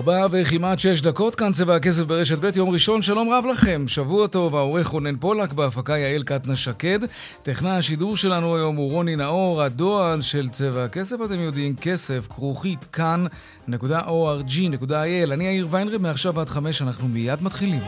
ארבע וכמעט שש דקות, כאן צבע הכסף ברשת ב', יום ראשון, שלום רב לכם. שבוע טוב, העורך רונן פולק, בהפקה יעל קטנה שקד. טכנאי השידור שלנו היום הוא רוני נאור, הדואל של צבע הכסף, אתם יודעים, כסף, כרוכית, כאן.org.il. אני יאיר ויינרב, מעכשיו עד חמש, אנחנו מיד מתחילים.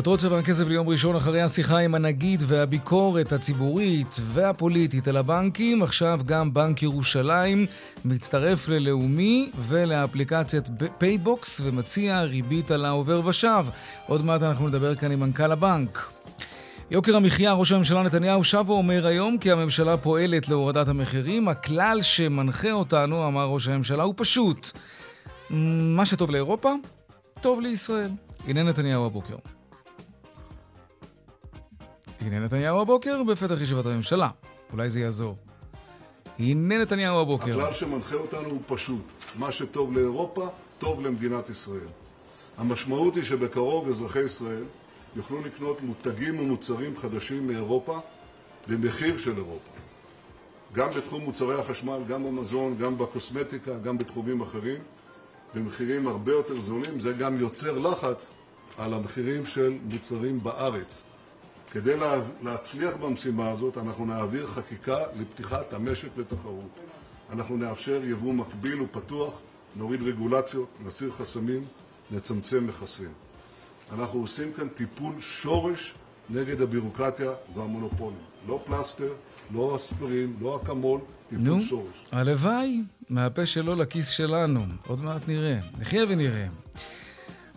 כותרות צבע הכסף ליום ראשון אחרי השיחה עם הנגיד והביקורת הציבורית והפוליטית על הבנקים, עכשיו גם בנק ירושלים מצטרף ללאומי ולאפליקציית פייבוקס ומציע ריבית על העובר ושב. עוד מעט אנחנו נדבר כאן עם מנכ"ל הבנק. יוקר המחיה, ראש הממשלה נתניהו שב ואומר היום כי הממשלה פועלת להורדת המחירים. הכלל שמנחה אותנו, אמר ראש הממשלה, הוא פשוט. מה שטוב לאירופה, טוב לישראל. הנה נתניהו הבוקר. הנה נתניהו הבוקר בפתח ישיבת הממשלה. אולי זה יעזור. הנה נתניהו הבוקר. הכלל שמנחה אותנו הוא פשוט. מה שטוב לאירופה, טוב למדינת ישראל. המשמעות היא שבקרוב אזרחי ישראל יוכלו לקנות מותגים ומוצרים חדשים מאירופה במחיר של אירופה. גם בתחום מוצרי החשמל, גם במזון, גם בקוסמטיקה, גם בתחומים אחרים, במחירים הרבה יותר זולים. זה גם יוצר לחץ על המחירים של מוצרים בארץ. כדי להצליח במשימה הזאת אנחנו נעביר חקיקה לפתיחת המשק לתחרות. אנחנו נאפשר יבוא מקביל ופתוח, נוריד רגולציות, נסיר חסמים, נצמצם מכסים. אנחנו עושים כאן טיפול שורש נגד הבירוקרטיה והמונופולים. לא פלסטר, לא אספירין, לא אקמול, טיפול נו, שורש. הלוואי, מהפה שלו לכיס שלנו. עוד מעט נראה. נחיה ונראה.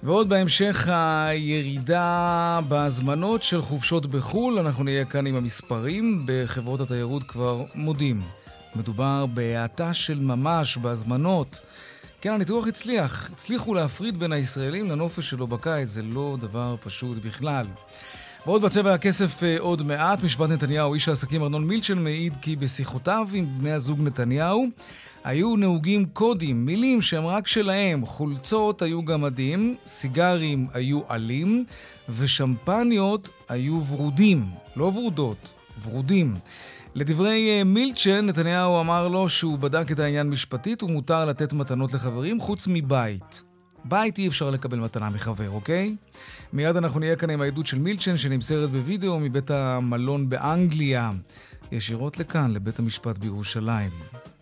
ועוד בהמשך הירידה בהזמנות של חופשות בחו"ל, אנחנו נהיה כאן עם המספרים. בחברות התיירות כבר מודים. מדובר בהאטה של ממש בהזמנות. כן, הניתוח הצליח. הצליחו להפריד בין הישראלים לנופש שלו בקיץ, זה לא דבר פשוט בכלל. ועוד בצבע הכסף אה, עוד מעט, משפט נתניהו, איש העסקים ארנון מילצ'ן מעיד כי בשיחותיו עם בני הזוג נתניהו היו נהוגים קודים, מילים שהם רק שלהם. חולצות היו גמדים, סיגרים היו עלים, ושמפניות היו ורודים. לא ורודות, ורודים. לדברי אה, מילצ'ן, נתניהו אמר לו שהוא בדק את העניין משפטית ומותר לתת מתנות לחברים חוץ מבית. בית אי אפשר לקבל מתנה מחבר, אוקיי? מיד אנחנו נהיה כאן עם העדות של מילצ'ן שנמסרת בווידאו מבית המלון באנגליה. ישירות לכאן, לבית המשפט בירושלים.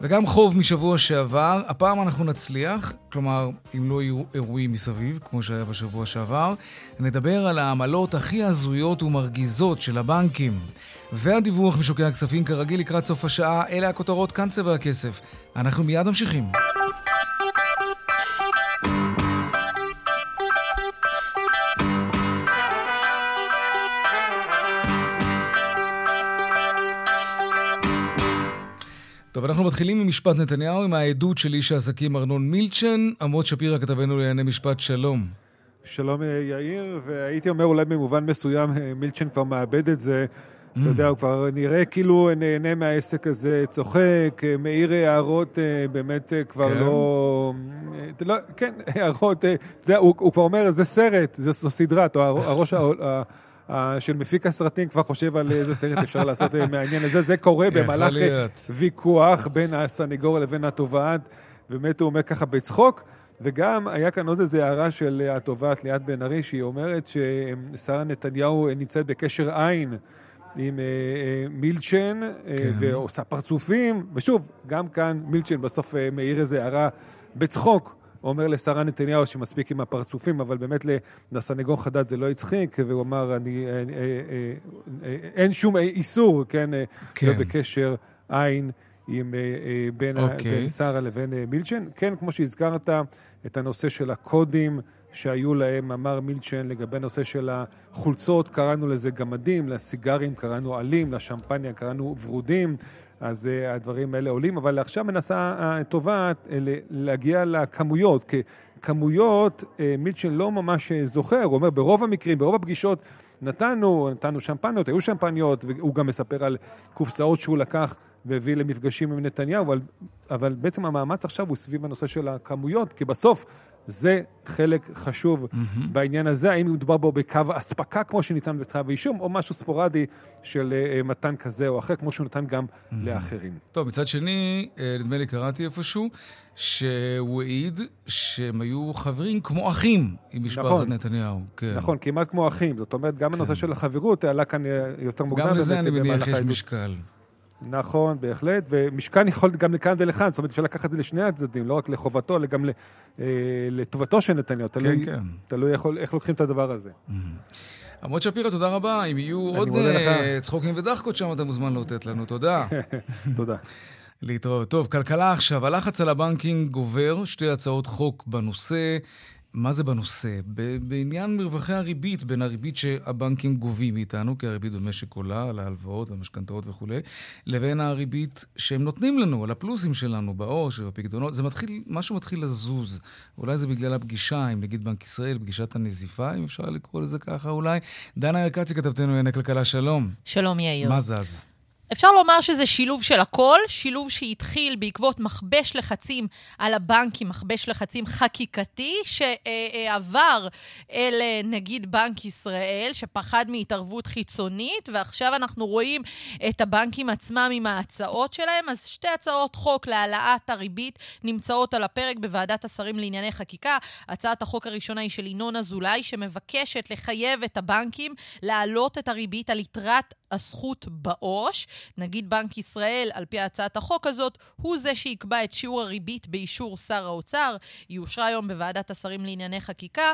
וגם חוב משבוע שעבר, הפעם אנחנו נצליח, כלומר, אם לא יהיו אירועים מסביב, כמו שהיה בשבוע שעבר, נדבר על העמלות הכי הזויות ומרגיזות של הבנקים. והדיווח משוקי הכספים כרגיל לקראת סוף השעה, אלה הכותרות כאן צבע הכסף. אנחנו מיד ממשיכים. טוב, אנחנו מתחילים ממשפט נתניהו, עם העדות של איש העסקים ארנון מילצ'ן. עמוד שפירא כתבנו לענייני משפט, שלום. שלום יאיר, והייתי אומר אולי במובן מסוים מילצ'ן כבר מאבד את זה. Mm. אתה יודע, הוא כבר נראה כאילו נהנה מהעסק הזה, צוחק, מעיר הערות, באמת כבר כן. לא... לא... כן, הערות, אתה יודע, הוא, הוא כבר אומר, זה סרט, זו סדרה, הראש של מפיק הסרטים כבר חושב על איזה סרט אפשר לעשות אה, מהעניין הזה. זה קורה במהלך אה, ויכוח בין הסניגור לבין התובעת. באמת הוא אומר ככה בצחוק. וגם היה כאן עוד איזו הערה של התובעת ליאת בן ארי, שהיא אומרת ששרה נתניהו נמצאת בקשר עין עם אה, מילצ'ן, כן. ועושה פרצופים, ושוב, גם כאן מילצ'ן בסוף מעיר איזו הערה בצחוק אומר לשרה נתניהו שמספיק עם הפרצופים, אבל באמת לסנגור חדד זה לא הצחיק, והוא אמר, אני, אה, אה, אה, אין שום איסור, כן, כן. לא בקשר עין עם, בין, okay. אוקיי. בין שרה לבין מילצ'ן. כן, כמו שהזכרת, את הנושא של הקודים שהיו להם, אמר מילצ'ן, לגבי הנושא של החולצות, קראנו לזה גמדים, לסיגרים קראנו עלים, לשמפניה קראנו ורודים. אז uh, הדברים האלה עולים, אבל עכשיו מנסה התובעת uh, להגיע לכמויות, כי כמויות מילצ'ן לא ממש זוכר, הוא אומר ברוב המקרים, ברוב הפגישות נתנו, נתנו שמפניות, היו שמפניות, והוא גם מספר על קופסאות שהוא לקח והביא למפגשים עם נתניהו, אבל, אבל בעצם המאמץ עכשיו הוא סביב הנושא של הכמויות, כי בסוף זה חלק חשוב mm-hmm. בעניין הזה, האם מדובר בו בקו אספקה כמו שניתן בכתב האישום, או משהו ספורדי של uh, מתן כזה או אחר, כמו שהוא נתן גם mm-hmm. לאחרים. טוב, מצד שני, אה, נדמה לי קראתי איפשהו, שהוא העיד שהם היו חברים כמו אחים עם משפחת נכון, נתניהו. כן. נכון, כמעט כמו אחים. זאת אומרת, גם כן. הנושא של החברות עלה כאן יותר מוקדם. גם לזה אני מניח יש משקל. נכון, בהחלט, ומשכן יכול גם לכאן ולכאן, זאת אומרת, אפשר לקחת את זה לשני הצדדים, לא רק לחובתו, אלא גם אה, לטובתו של נתניהו. כן, תלוי, כן. תלוי יכול, איך לוקחים את הדבר הזה. Mm-hmm. עמוד שפירא, תודה רבה. אם יהיו עוד uh, צחוקים ודחקות שם, אתה מוזמן לאותת לנו. תודה. תודה. להתראות. טוב, כלכלה עכשיו. הלחץ על הבנקינג גובר, שתי הצעות חוק בנושא. מה זה בנושא? בעניין מרווחי הריבית, בין הריבית שהבנקים גובים מאיתנו, כי הריבית במשק עולה, על ההלוואות והמשכנתאות וכולי, לבין הריבית שהם נותנים לנו, על הפלוסים שלנו, בעו"ש ובפקדונות. זה מתחיל, משהו מתחיל לזוז. אולי זה בגלל הפגישה עם נגיד בנק ישראל, פגישת הנזיפה, אם אפשר לקרוא לזה ככה אולי. דנה ארקצי, כתבתנו לענייני כלכלה, שלום. שלום, יאיר. מה זז? אפשר לומר שזה שילוב של הכל, שילוב שהתחיל בעקבות מכבש לחצים על הבנקים, מכבש לחצים חקיקתי, שעבר אל נגיד בנק ישראל, שפחד מהתערבות חיצונית, ועכשיו אנחנו רואים את הבנקים עצמם עם ההצעות שלהם. אז שתי הצעות חוק להעלאת הריבית נמצאות על הפרק בוועדת השרים לענייני חקיקה. הצעת החוק הראשונה היא של ינון אזולאי, שמבקשת לחייב את הבנקים להעלות את הריבית על יתרת הזכות בעו"ש. נגיד בנק ישראל, על פי הצעת החוק הזאת, הוא זה שיקבע את שיעור הריבית באישור שר האוצר. היא אושרה היום בוועדת השרים לענייני חקיקה,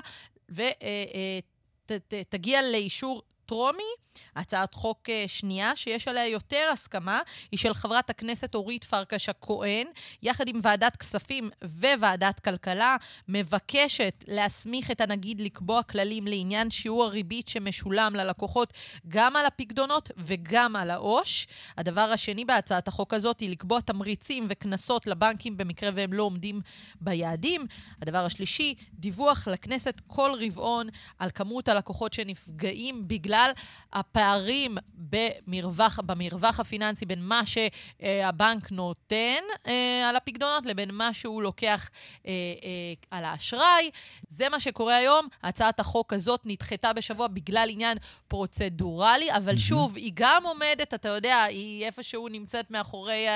ותגיע אה, אה, לאישור טרומי. הצעת חוק אה, שנייה, שיש עליה יותר הסכמה, היא של חברת הכנסת אורית פרקש הכהן, יחד עם ועדת כספים וועדת כלכלה, מבקשת להסמיך את הנגיד לקבוע כללים לעניין שיעור הריבית שמשולם ללקוחות גם על הפקדונות וגם על העו"ש. הדבר השני בהצעת החוק הזאת היא לקבוע תמריצים וקנסות לבנקים במקרה והם לא עומדים ביעדים. הדבר השלישי, דיווח לכנסת כל רבעון על כמות הלקוחות שנפגעים בגלל הפערים במרווח, במרווח הפיננסי בין מה שהבנק נותן אה, על הפקדונות לבין מה שהוא לוקח אה, אה, על האשראי. זה מה שקורה היום. הצעת החוק הזאת נדחתה בשבוע בגלל עניין פרוצדורלי, אבל. שוב, היא גם עומדת, אתה יודע, היא איפשהו נמצאת מאחורי.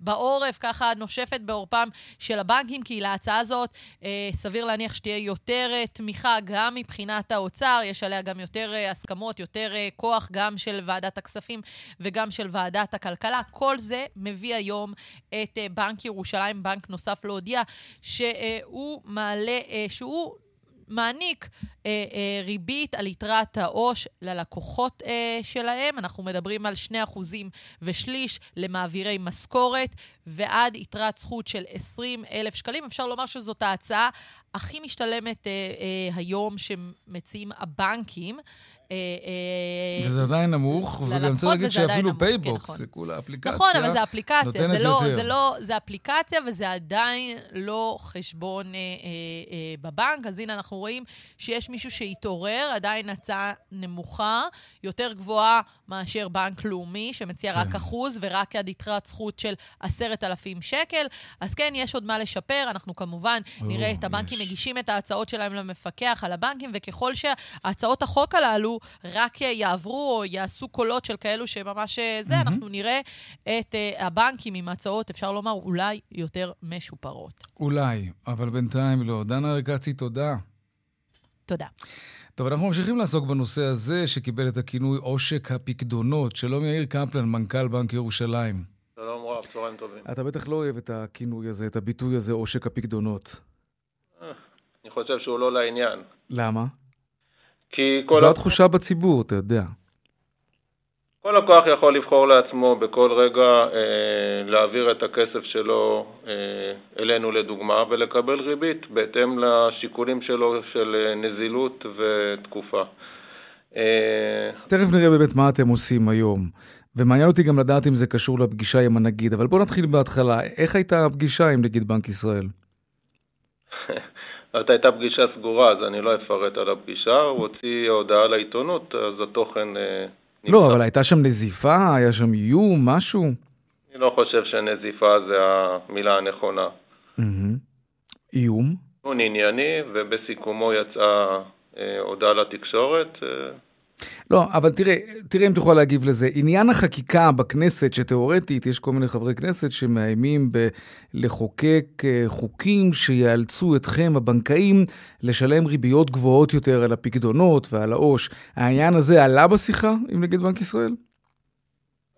בעורף, ככה נושפת בעורפם של הבנקים, כי להצעה הזאת אה, סביר להניח שתהיה יותר אה, תמיכה גם מבחינת האוצר, יש עליה גם יותר אה, הסכמות, יותר אה, כוח גם של ועדת הכספים וגם של ועדת הכלכלה. כל זה מביא היום את אה, בנק ירושלים, בנק נוסף להודיע, שהוא מעלה, אה, שהוא... מעניק אה, אה, ריבית על יתרת העו"ש ללקוחות אה, שלהם. אנחנו מדברים על 2% ושליש למעבירי משכורת, ועד יתרת זכות של 20 אלף שקלים. אפשר לומר שזאת ההצעה הכי משתלמת אה, אה, היום שמציעים הבנקים. אה, וזה עדיין נמוך, וגם צריך להגיד שאפילו פייבוקס, כן, נכון. זה כולה אפליקציה. נכון, אבל זה אפליקציה. זה לא, זה לא, זה אפליקציה וזה עדיין לא חשבון אה, אה, בבנק. אז הנה אנחנו רואים שיש מישהו שהתעורר, עדיין הצעה נמוכה, יותר גבוהה מאשר בנק לאומי, שמציע כן. רק אחוז ורק עד יתרת זכות של עשרת אלפים שקל. אז כן, יש עוד מה לשפר. אנחנו כמובן או, נראה את הבנקים יש. מגישים את ההצעות שלהם למפקח על הבנקים, וככל שהצעות החוק הללו רק יעברו או יעשו קולות של כאלו שממש אה, זה, mm-hmm. אנחנו נראה את uh, הבנקים עם הצעות, אפשר לומר, אולי יותר משופרות. אולי, אבל בינתיים לא. דנה ארקצי, תודה. תודה. טוב, אנחנו ממשיכים לעסוק בנושא הזה, שקיבל את הכינוי עושק הפקדונות. שלום יאיר קפלן, מנכ"ל בנק ירושלים. שלום רב, צהריים טובים. אתה בטח לא אוהב את הכינוי הזה, את הביטוי הזה, עושק הפקדונות. אה, אני חושב שהוא לא לעניין. למה? כי כל... זו התחושה בציבור, אתה יודע. כל לקוח יכול לבחור לעצמו בכל רגע אה, להעביר את הכסף שלו אה, אלינו לדוגמה ולקבל ריבית בהתאם לשיקולים שלו של אה, נזילות ותקופה. אה, תכף נראה באמת מה אתם עושים היום. ומעניין אותי גם לדעת אם זה קשור לפגישה עם הנגיד, אבל בואו נתחיל בהתחלה. איך הייתה הפגישה עם נגיד בנק ישראל? זאת הייתה פגישה סגורה, אז אני לא אפרט על הפגישה. הוא הוציא הודעה לעיתונות, אז התוכן אה. לא, אבל הייתה שם נזיפה? היה שם איום? משהו? אני לא חושב שנזיפה זה המילה הנכונה. איום? הוא ענייני, ובסיכומו יצאה אה, הודעה לתקשורת. אה, לא, אבל תראה, תראה אם תוכל להגיב לזה. עניין החקיקה בכנסת, שתאורטית יש כל מיני חברי כנסת שמאיימים לחוקק אה, חוקים שיאלצו אתכם, הבנקאים, לשלם ריביות גבוהות יותר על הפקדונות ועל העו"ש. העניין הזה עלה בשיחה עם נגיד בנק ישראל?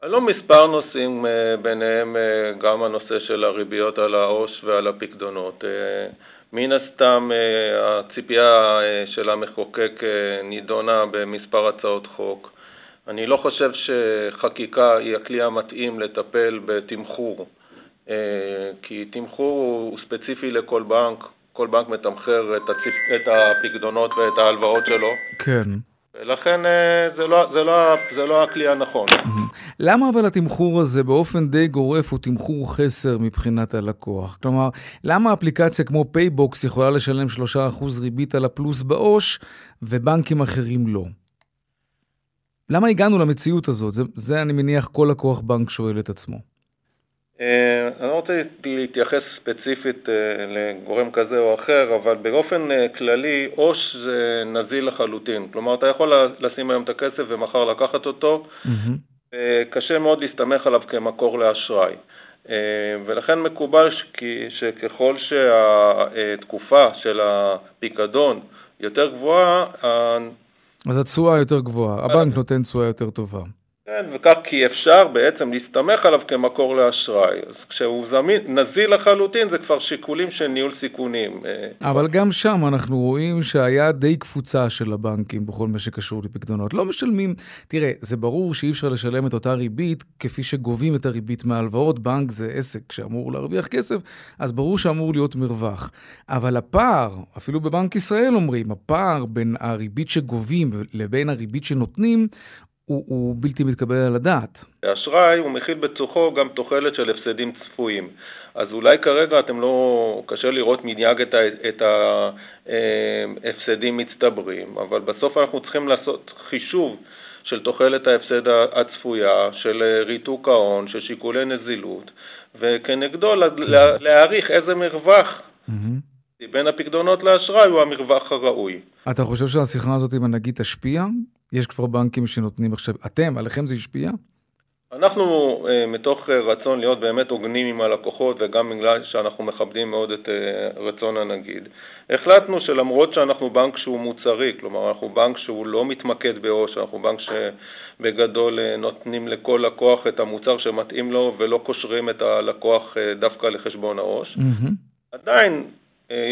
עלו מספר נושאים, ביניהם גם הנושא של הריביות על העו"ש ועל הפקדונות. מן הסתם אה, הציפייה אה, של המחוקק אה, נידונה במספר הצעות חוק. אני לא חושב שחקיקה היא הכלי המתאים לטפל בתמחור, כי תמחור הוא ספציפי לכל בנק, כל בנק מתמחר את הפקדונות ואת ההלוואות שלו. כן. ולכן אה, זה לא, זה, לא, זה לא הכלי הנכון. למה אבל התמחור הזה באופן די גורף הוא תמחור חסר מבחינת הלקוח? כלומר, למה אפליקציה כמו פייבוקס יכולה לשלם 3% ריבית על הפלוס בעו"ש ובנקים אחרים לא? למה הגענו למציאות הזאת? זה, זה אני מניח כל לקוח בנק שואל את עצמו. אה, אני לא רוצה להתייחס ספציפית אה, לגורם כזה או אחר, אבל באופן אה, כללי עו"ש זה נזיל לחלוטין. כלומר, אתה יכול לשים היום את הכסף ומחר לקחת אותו, mm-hmm. קשה מאוד להסתמך עליו כמקור לאשראי. ולכן מקובל שככל שהתקופה של הפיקדון יותר גבוהה... אז התשואה יותר גבוהה, הבנק נותן תשואה יותר טובה. כן, וכך כי אפשר בעצם להסתמך עליו כמקור לאשראי. אז כשהוא זמין, נזיל לחלוטין, זה כבר שיקולים של ניהול סיכונים. אבל גם שם אנחנו רואים שהיה די קפוצה של הבנקים בכל מה שקשור לפקדונות. לא משלמים, תראה, זה ברור שאי אפשר לשלם את אותה ריבית כפי שגובים את הריבית מהלוואות. בנק זה עסק שאמור להרוויח כסף, אז ברור שאמור להיות מרווח. אבל הפער, אפילו בבנק ישראל אומרים, הפער בין הריבית שגובים לבין הריבית שנותנים, הוא, הוא בלתי מתקבל על הדעת. האשראי הוא מכיל בתוכו גם תוחלת של הפסדים צפויים. אז אולי כרגע אתם לא, קשה לראות מניאג את, את ההפסדים מצטברים, אבל בסוף אנחנו צריכים לעשות חישוב של תוחלת ההפסד הצפויה, של ריתוק ההון, של שיקולי נזילות, וכנגדו כן. להעריך איזה מרווח. בין הפקדונות לאשראי הוא המרווח הראוי. אתה חושב שהשיחה הזאת עם הנגיד תשפיע יש כבר בנקים שנותנים עכשיו, אתם, עליכם זה השפיע? אנחנו, אה, מתוך אה, רצון להיות באמת הוגנים עם הלקוחות וגם בגלל שאנחנו מכבדים מאוד את אה, רצון הנגיד, החלטנו שלמרות שאנחנו בנק שהוא מוצרי, כלומר אנחנו בנק שהוא לא מתמקד בעו"ש, אנחנו בנק שבגדול נותנים לכל לקוח את המוצר שמתאים לו ולא קושרים את הלקוח דווקא לחשבון העו"ש, mm-hmm. עדיין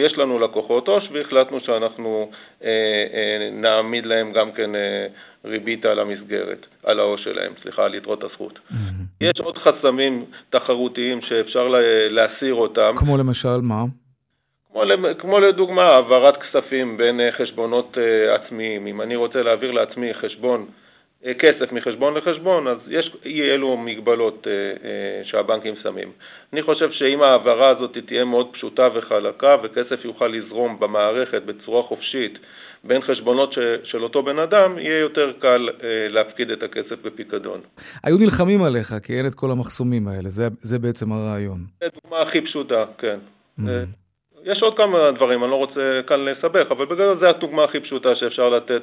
יש לנו לקוחות עו"ש והחלטנו שאנחנו אה, אה, נעמיד להם גם כן ריבית על המסגרת, על העו"ש שלהם, סליחה, על יתרות הזכות. Mm-hmm. יש עוד חסמים תחרותיים שאפשר להסיר אותם. כמו למשל מה? כמו, כמו לדוגמה העברת כספים בין חשבונות עצמיים. אם אני רוצה להעביר לעצמי חשבון אה, כסף מחשבון לחשבון, אז יש אי אלו מגבלות אה, אה, שהבנקים שמים. אני חושב שאם ההעברה הזאת תהיה מאוד פשוטה וחלקה וכסף יוכל לזרום במערכת בצורה חופשית בין חשבונות ש, של אותו בן אדם, יהיה יותר קל להפקיד את הכסף בפיקדון. היו נלחמים עליך כי אין את כל המחסומים האלה, זה, זה בעצם הרעיון. זו דוגמה הכי פשוטה, כן. Mm. יש עוד כמה דברים, אני לא רוצה כאן לסבך, אבל בגלל זה הדוגמה הכי פשוטה שאפשר לתת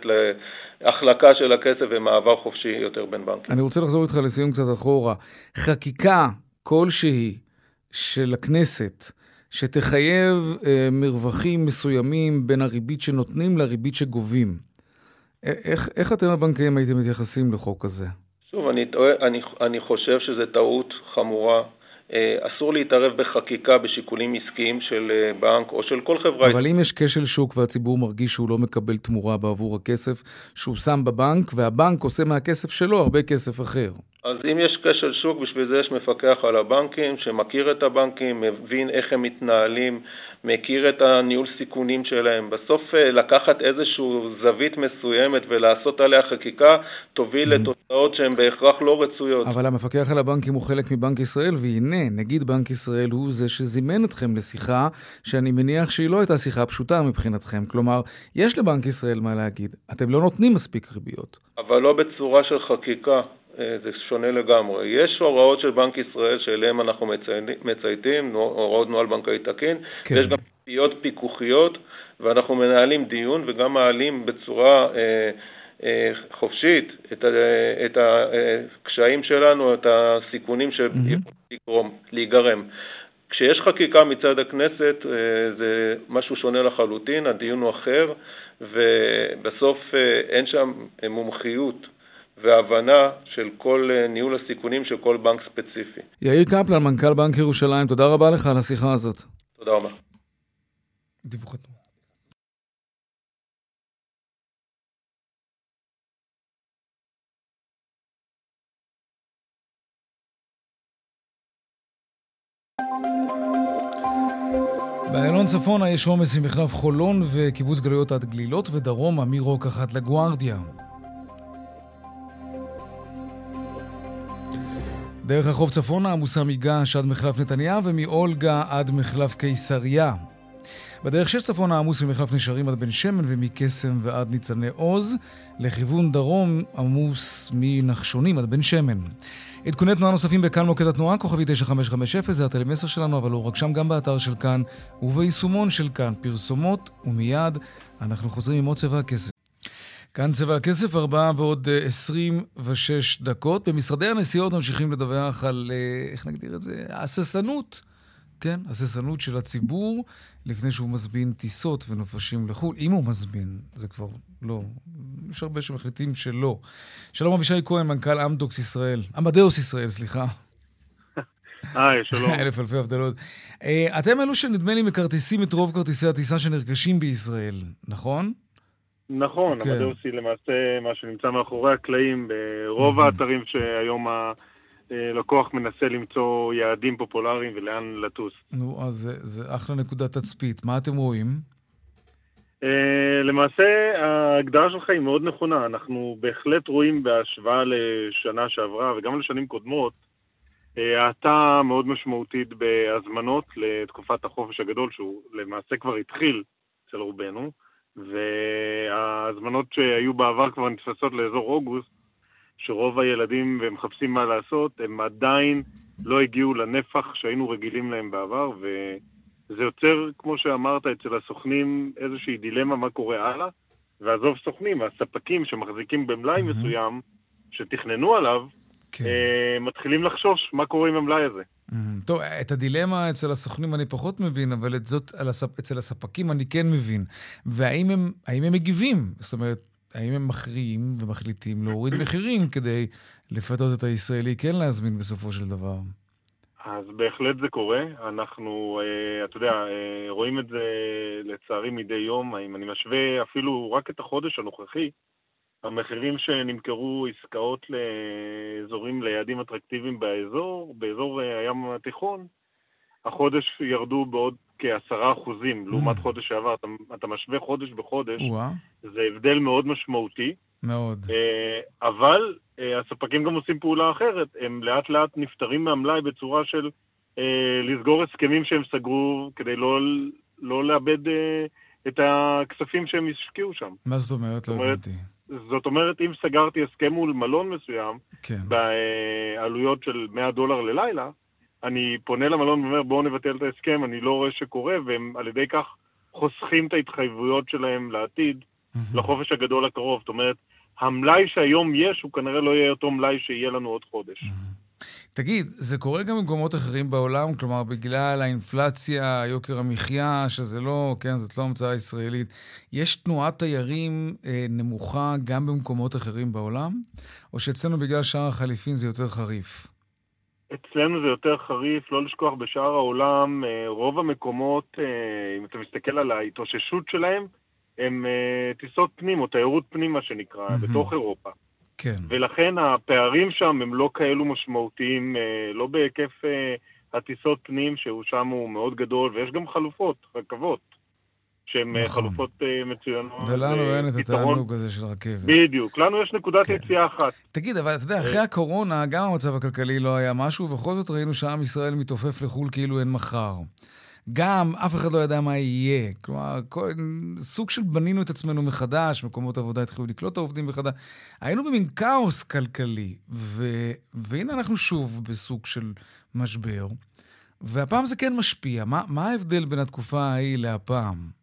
להחלקה של הכסף ומעבר חופשי יותר בין בנקים. אני רוצה לחזור איתך לסיום קצת אחורה. חקיקה כלשהי של הכנסת, שתחייב אה, מרווחים מסוימים בין הריבית שנותנים לריבית שגובים. איך, איך אתם הבנקאים הייתם מתייחסים לחוק הזה? שוב, אני, אני, אני חושב שזו טעות חמורה אסור להתערב בחקיקה בשיקולים עסקיים של אה, בנק או של כל חברה. אבל אם יש כשל שוק והציבור מרגיש שהוא לא מקבל תמורה בעבור הכסף שהוא שם בבנק, והבנק עושה מהכסף שלו הרבה כסף אחר. אז אם יש כשל שוק, בשביל זה יש מפקח על הבנקים שמכיר את הבנקים, מבין איך הם מתנהלים, מכיר את הניהול סיכונים שלהם. בסוף אה, לקחת איזושהי זווית מסוימת ולעשות עליה חקיקה, תוביל mm-hmm. לתוצאות שהן בהכרח לא רצויות. אבל המפקח על הבנקים הוא חלק מבנק ישראל, והנה, נגיד בנק ישראל הוא זה שזימן אתכם לשיחה, שאני מניח שהיא לא הייתה שיחה פשוטה מבחינתכם. כלומר, יש לבנק ישראל מה להגיד. אתם לא נותנים מספיק ריביות. אבל לא בצורה של חקיקה. אה, זה שונה לגמרי. יש הוראות של בנק ישראל שאליהן אנחנו מצייתים, הוראות נוהל בנקאי תקין, כן. ויש גם ציפיות פיקוחיות, ואנחנו מנהלים דיון וגם מעלים בצורה אה, אה, חופשית את, אה, את הקשיים שלנו, את הסיכונים שיכולים להיגרם. כשיש חקיקה מצד הכנסת אה, זה משהו שונה לחלוטין, הדיון הוא אחר, ובסוף אה, אין שם מומחיות. והבנה של כל אה, ניהול הסיכונים של כל בנק ספציפי. יאיר קפלן, מנכ"ל בנק ירושלים, תודה רבה לך על השיחה הזאת. תודה רבה. דיווח באיילון צפונה יש עומס עם מחלף חולון וקיבוץ גלויות עד גלילות, ודרומה מרוקח עד לגוארדיה. דרך החוף צפונה עמוסה מגעש עד מחלף נתניה ומאולגה עד מחלף קיסריה. בדרך שש צפונה עמוס ממחלף נשרים עד בן שמן ומקסם ועד ניצני עוז. לכיוון דרום עמוס מנחשונים עד בן שמן. עדכוני תנועה נוספים בכאן מוקד התנועה, כוכבי 9550, זה הטלמסר שלנו, אבל לא רק שם, גם באתר של כאן וביישומון של כאן. פרסומות, ומיד אנחנו חוזרים עם עוד צבע הכסף. כאן צבע הכסף, ארבעה ועוד 26 אה, דקות. במשרדי הנסיעות ממשיכים לדווח על, אה, איך נגדיר את זה? הססנות. כן, הססנות של הציבור לפני שהוא מזמין טיסות ונופשים לחו"ל. אם הוא מזמין, זה כבר לא. יש הרבה שמחליטים שלא. שלום אבישי כהן, מנכ"ל אמדוקס ישראל. אמדאוס ישראל, סליחה. היי, שלום. אלף אלפי הבדלות. אה, אתם אלו שנדמה לי מכרטיסים את רוב כרטיסי הטיסה שנרכשים בישראל, נכון? נכון, כן. המדאוס היא למעשה מה שנמצא מאחורי הקלעים ברוב האתרים שהיום הלקוח מנסה למצוא יעדים פופולריים ולאן לטוס. נו, אז זה, זה אחלה נקודת תצפית. מה אתם רואים? Uh, למעשה, ההגדרה שלך היא מאוד נכונה. אנחנו בהחלט רואים בהשוואה לשנה שעברה וגם לשנים קודמות, uh, האטה מאוד משמעותית בהזמנות לתקופת החופש הגדול, שהוא למעשה כבר התחיל אצל רובנו. וההזמנות שהיו בעבר כבר נתפסות לאזור אוגוסט, שרוב הילדים ומחפשים מה לעשות, הם עדיין לא הגיעו לנפח שהיינו רגילים להם בעבר, וזה יוצר, כמו שאמרת, אצל הסוכנים איזושהי דילמה מה קורה הלאה, ועזוב סוכנים, הספקים שמחזיקים במלאי mm-hmm. מסוים, שתכננו עליו, כן. אה, מתחילים לחשוש מה קורה עם המלאי הזה. Mm-hmm. טוב, את הדילמה אצל הסוכנים אני פחות מבין, אבל את זאת הספ... אצל הספקים אני כן מבין. והאם הם, הם מגיבים? זאת אומרת, האם הם מכריעים ומחליטים להוריד מחירים כדי לפתות את הישראלי כן להזמין בסופו של דבר? אז בהחלט זה קורה. אנחנו, אה, אתה יודע, אה, רואים את זה לצערי מדי יום. אם אני משווה אפילו רק את החודש הנוכחי, המחירים שנמכרו עסקאות לאזורים, ליעדים אטרקטיביים באזור, באזור אה, הים התיכון, החודש ירדו בעוד כעשרה אחוזים לעומת mm. חודש שעבר. אתה, אתה משווה חודש בחודש. זה הבדל מאוד משמעותי. מאוד. אה, אבל אה, הספקים גם עושים פעולה אחרת, הם לאט לאט נפטרים מהמלאי בצורה של לסגור הסכמים שהם סגרו כדי לא, לא לאבד את הכספים שהם השקיעו שם. מה זאת אומרת? לא הבנתי. זאת אומרת, אם סגרתי הסכם מול מלון מסוים, כן. בעלויות של 100 דולר ללילה, אני פונה למלון ואומר, בואו נבטל את ההסכם, אני לא רואה שקורה, והם על ידי כך חוסכים את ההתחייבויות שלהם לעתיד, mm-hmm. לחופש הגדול הקרוב. זאת אומרת, המלאי שהיום יש, הוא כנראה לא יהיה אותו מלאי שיהיה לנו עוד חודש. Mm-hmm. תגיד, זה קורה גם במקומות אחרים בעולם? כלומר, בגלל האינפלציה, יוקר המחיה, שזה לא, כן, זאת לא המצאה ישראלית, יש תנועת תיירים אה, נמוכה גם במקומות אחרים בעולם? או שאצלנו בגלל שער החליפין זה יותר חריף? אצלנו זה יותר חריף, לא לשכוח בשאר העולם, אה, רוב המקומות, אה, אם אתה מסתכל על ההתאוששות שלהם, הם אה, טיסות פנים, או תיירות פנים, מה שנקרא, mm-hmm. בתוך אירופה. כן. ולכן הפערים שם הם לא כאלו משמעותיים, לא בהיקף הטיסות פנים, שהוא שם הוא מאוד גדול, ויש גם חלופות, רכבות. שהן נכון. חלופות מצוינות. ולנו אין את התענוג הזה של רכבת. בדיוק, לנו יש נקודת כן. יציאה אחת. תגיד, אבל אתה יודע, אחרי הקורונה, גם המצב הכלכלי לא היה משהו, ובכל זאת ראינו שעם ישראל מתעופף לחו"ל כאילו אין מחר. גם אף אחד לא ידע מה יהיה. כלומר, כל, סוג של בנינו את עצמנו מחדש, מקומות עבודה התחילו לקלוט את העובדים מחדש. היינו במין כאוס כלכלי, ו, והנה אנחנו שוב בסוג של משבר, והפעם זה כן משפיע. מה, מה ההבדל בין התקופה ההיא להפעם?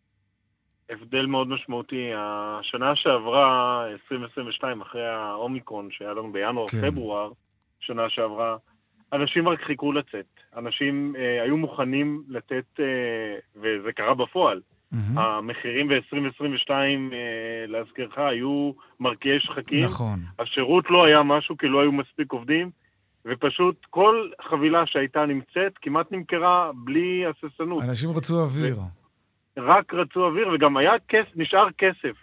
הבדל מאוד משמעותי. השנה שעברה, 2022, אחרי האומיקרון שהיה לנו בינואר-פברואר, כן. שנה שעברה, אנשים רק חיכו לצאת. אנשים אה, היו מוכנים לתת, אה, וזה קרה בפועל. Mm-hmm. המחירים ב-2022, אה, להזכירך, היו מרקיעי שחקים. נכון. השירות לא היה משהו כי לא היו מספיק עובדים, ופשוט כל חבילה שהייתה נמצאת כמעט נמכרה בלי הססנות. אנשים רצו אוויר. ו- רק רצו אוויר, וגם היה כס, נשאר כסף.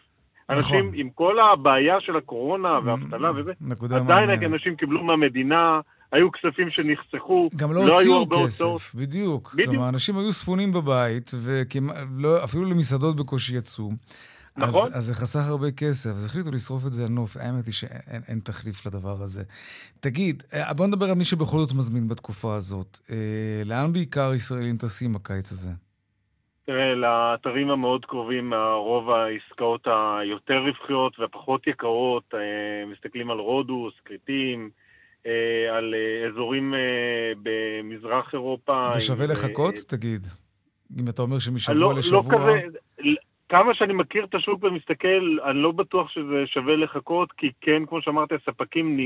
אנשים, נכון. עם כל הבעיה של הקורונה והאבטלה וזה, עדיין מעניינת. אנשים קיבלו מהמדינה, היו כספים שנחסכו, גם לא, לא הוציאו כסף, הוצאות. בדיוק. בדיוק. כלומר, אנשים היו ספונים בבית, ואפילו למסעדות בקושי יצאו. נכון. אז, אז זה חסך הרבה כסף, אז החליטו לשרוף את זה על נוף. האמת היא שאין תחליף לדבר הזה. תגיד, אה, בוא נדבר על מי שבכל זאת מזמין בתקופה הזאת. אה, לאן בעיקר ישראלים טסים בקיץ הזה? תראה, לאתרים המאוד קרובים, רוב העסקאות היותר רווחיות והפחות יקרות, אה, מסתכלים על רודוס, כריתים, אה, על אה, אזורים במזרח אירופה. ושווה לחכות, תגיד? אם אתה אומר שמשבוע לא, לשבוע... לא כזה, כמה שאני מכיר את השוק ומסתכל, אני לא בטוח שזה שווה לחכות, כי כן, כמו שאמרתי, הספקים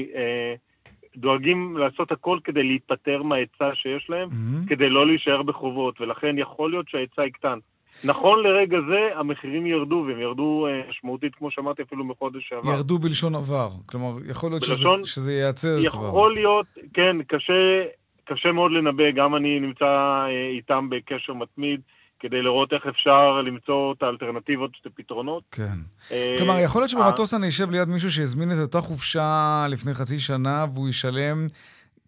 דואגים לעשות הכל כדי להיפטר מההיצע שיש להם, mm-hmm. כדי לא להישאר בחובות, ולכן יכול להיות שההיצע יקטן. נכון לרגע זה, המחירים ירדו, והם ירדו אה, משמעותית, כמו שאמרתי, אפילו מחודש שעבר. ירדו בלשון עבר. כלומר, יכול להיות בלשון, שזה, שזה ייעצר יכול כבר. יכול להיות, כן, קשה, קשה מאוד לנבא. גם אני נמצא אה, איתם בקשר מתמיד. כדי לראות איך אפשר למצוא את האלטרנטיבות, את הפתרונות. כן. אה, כלומר, יכול להיות שבמטוס אני אשב ליד מישהו שהזמין את אותה חופשה לפני חצי שנה, והוא ישלם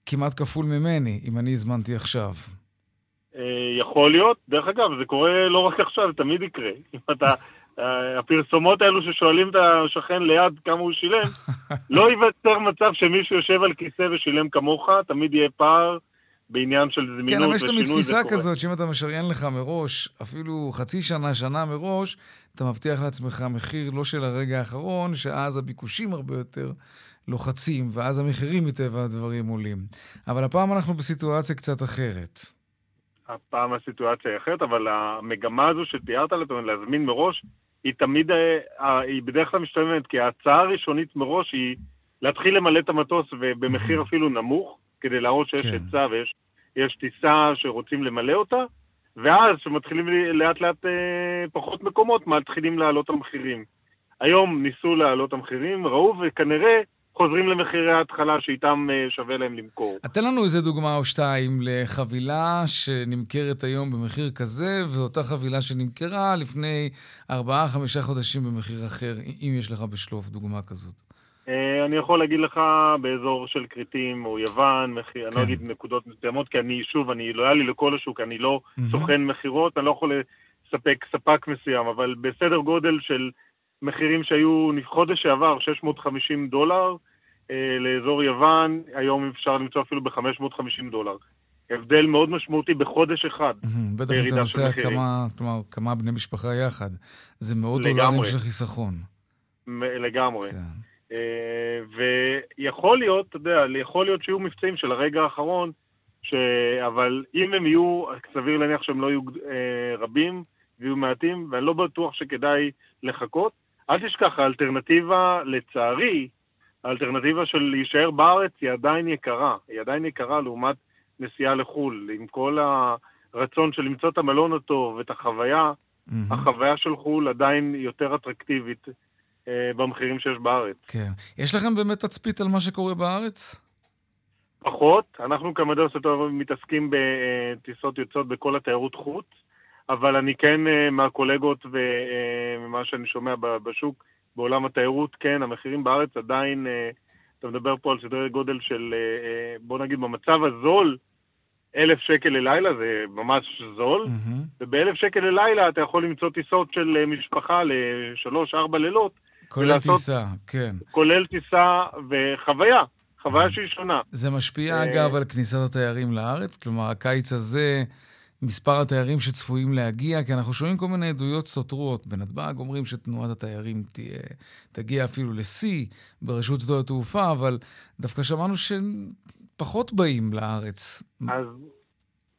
כמעט כפול ממני, אם אני הזמנתי עכשיו. אה, יכול להיות. דרך אגב, זה קורה לא רק עכשיו, זה תמיד יקרה. אם אתה... אה, הפרסומות האלו ששואלים את השכן ליד כמה הוא שילם, לא ייווצר מצב שמישהו יושב על כיסא ושילם כמוך, תמיד יהיה פער בעניין של זמינות ושינוי, כן, אבל יש תמיד תפיסה כזאת, שאם אתה משריין לך מראש, אפילו חצי שנה, שנה מראש, אתה מבטיח לעצמך מחיר לא של הרגע האחרון, שאז הביקושים הרבה יותר לוחצים, ואז המחירים מטבע הדברים עולים. אבל הפעם אנחנו בסיטואציה קצת אחרת. הפעם הסיטואציה היא אחרת, אבל המגמה הזו שתיארת לעצמנו, להזמין מראש, היא תמיד, אה, היא בדרך כלל משתלמת, כי ההצעה הראשונית מראש היא להתחיל למלא את המטוס ובמחיר אפילו נמוך, כדי להראות שיש כן. היצע כן. ויש טיסה שרוצים למלא אותה, ואז כשמתחילים לאט לאט אה, פחות מקומות, מתחילים לעלות המחירים. היום ניסו להעלות המחירים, ראו וכנראה חוזרים למחירי ההתחלה שאיתם אה, שווה להם למכור. תן לנו איזה דוגמה או שתיים לחבילה שנמכרת היום במחיר כזה, ואותה חבילה שנמכרה לפני ארבעה-חמישה חודשים במחיר אחר, אם יש לך בשלוף דוגמה כזאת. אה, אני יכול להגיד לך באזור של כריתים או יוון, מחיר, כן. אני לא כן. אגיד נקודות מסוימות, כי אני, שוב, אני לויאלי לכל השוק, אני לא mm-hmm. סוכן מכירות, אני לא יכול לספק ספק מסוים, אבל בסדר גודל של מחירים שהיו חודש שעבר, 650 דולר אה, לאזור יוון, היום אפשר למצוא אפילו ב-550 דולר. הבדל מאוד משמעותי בחודש אחד. בטח אם אתה נוסע כמה, כלומר, כמה בני משפחה יחד. זה מאות דולרים של חיסכון. לגמרי. כן. אה, ויכול להיות, אתה יודע, יכול להיות שיהיו מבצעים של הרגע האחרון, ש... אבל אם הם יהיו, סביר להניח שהם לא יהיו אה, רבים ויהיו מעטים, ואני לא בטוח שכדאי לחכות. אל תשכח, האלטרנטיבה, לצערי, האלטרנטיבה של להישאר בארץ היא עדיין יקרה. היא עדיין יקרה לעומת נסיעה לחו"ל. עם כל הרצון של למצוא את המלון הטוב ואת החוויה, mm-hmm. החוויה של חו"ל עדיין יותר אטרקטיבית אה, במחירים שיש בארץ. כן. יש לכם באמת תצפית על מה שקורה בארץ? פחות. אנחנו הסטטוטוריה מתעסקים בטיסות יוצאות בכל התיירות חוץ, אבל אני כן אה, מהקולגות וממה שאני שומע בשוק, בעולם התיירות, כן, המחירים בארץ עדיין, אה, אתה מדבר פה על סדרי גודל של, אה, בוא נגיד, במצב הזול, אלף שקל ללילה זה ממש זול, mm-hmm. ובאלף שקל ללילה אתה יכול למצוא טיסות של משפחה לשלוש, ארבע לילות. כולל ולעשות, טיסה, כן. כולל טיסה וחוויה. חוויה שהיא שונה. זה משפיע, אגב, על כניסת התיירים לארץ? כלומר, הקיץ הזה, מספר התיירים שצפויים להגיע, כי אנחנו שומעים כל מיני עדויות סותרות. בנתב"ג אומרים שתנועת התיירים תהיה, תגיע אפילו לשיא ברשות שדות התעופה, אבל דווקא שמענו שפחות באים לארץ. אז,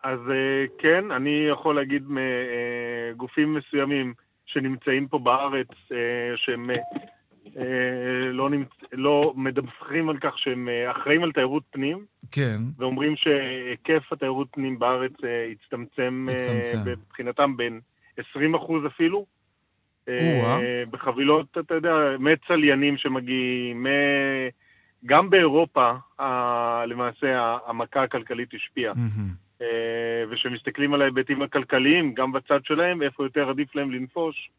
אז אה, כן, אני יכול להגיד מגופים מסוימים שנמצאים פה בארץ, אה, שהם אה, לא, נמצ... לא מדווחים על כך שהם אה, אחראים על תיירות פנים. כן. ואומרים שהיקף התיירות פנים בארץ אה, הצטמצם, הצטמצם. מבחינתם בין 20 אחוז אפילו. בחבילות, אתה יודע, מצליינים שמגיעים, גם באירופה למעשה המכה הכלכלית השפיעה. וכשמסתכלים על ההיבטים הכלכליים, גם בצד שלהם, איפה יותר עדיף להם לנפוש,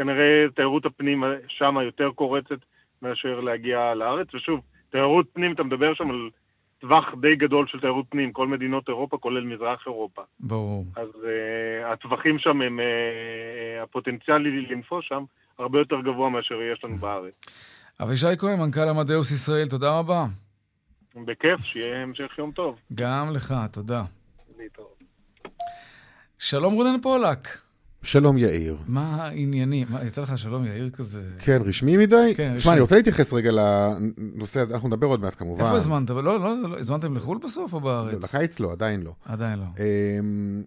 כנראה תיירות הפנים שם יותר קורצת מאשר להגיע לארץ. ושוב, תיירות פנים, אתה מדבר שם על טווח די גדול של תיירות פנים, כל מדינות אירופה, כולל מזרח אירופה. ברור. אז uh, הטווחים שם הם, uh, הפוטנציאל לנפוש שם הרבה יותר גבוה מאשר יש לנו בארץ. אבישי כהן, מנכ"ל עמדאוס ישראל, תודה רבה. בכיף, שיהיה המשך יום טוב. גם לך, תודה. שלום רונן פולק. שלום יאיר. מה העניינים? יצא לך שלום יאיר כזה? כן, רשמי מדי? כן, רשמי. שמע, אני רוצה להתייחס רגע לנושא הזה, אנחנו נדבר עוד מעט כמובן. איפה הזמנת? לא, לא, לא, הזמנתם לחו"ל בסוף או בארץ? לקיץ לא, עדיין לא. עדיין לא. אמ,